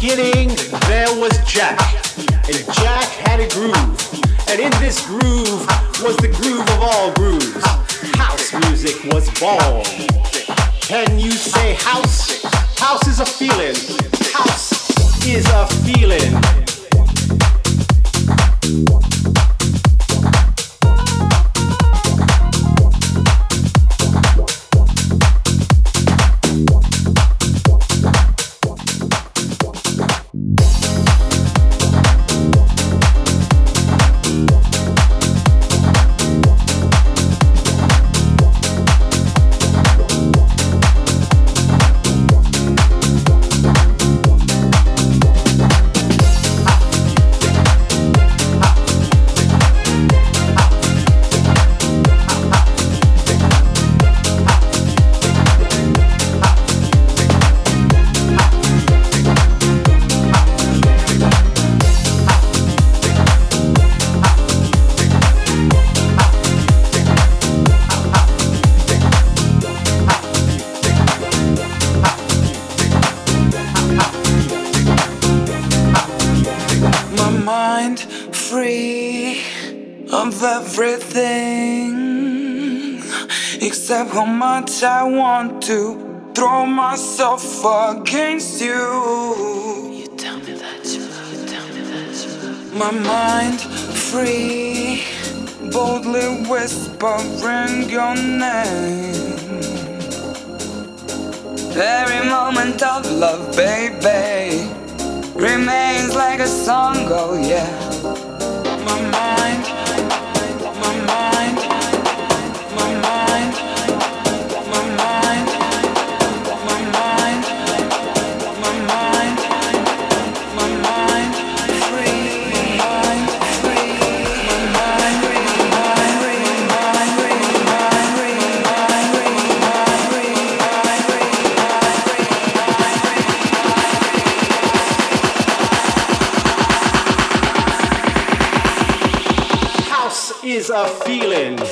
Beginning, there was Jack, and Jack had a groove, and in this groove was the groove of all grooves. House music was born. Can you say house? House is a feeling. House is a feeling. Except how much I want to throw myself against you. You tell me that you love, tell me that you love. My mind free, boldly whispering your name. Every moment of love, baby, remains like a song, oh yeah. My mind, my mind. A feeling.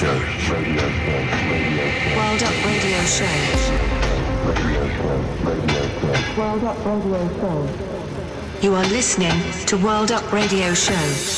Radio Show. World Up Radio Show. World Up Radio Show. You are listening to World Up Radio Show.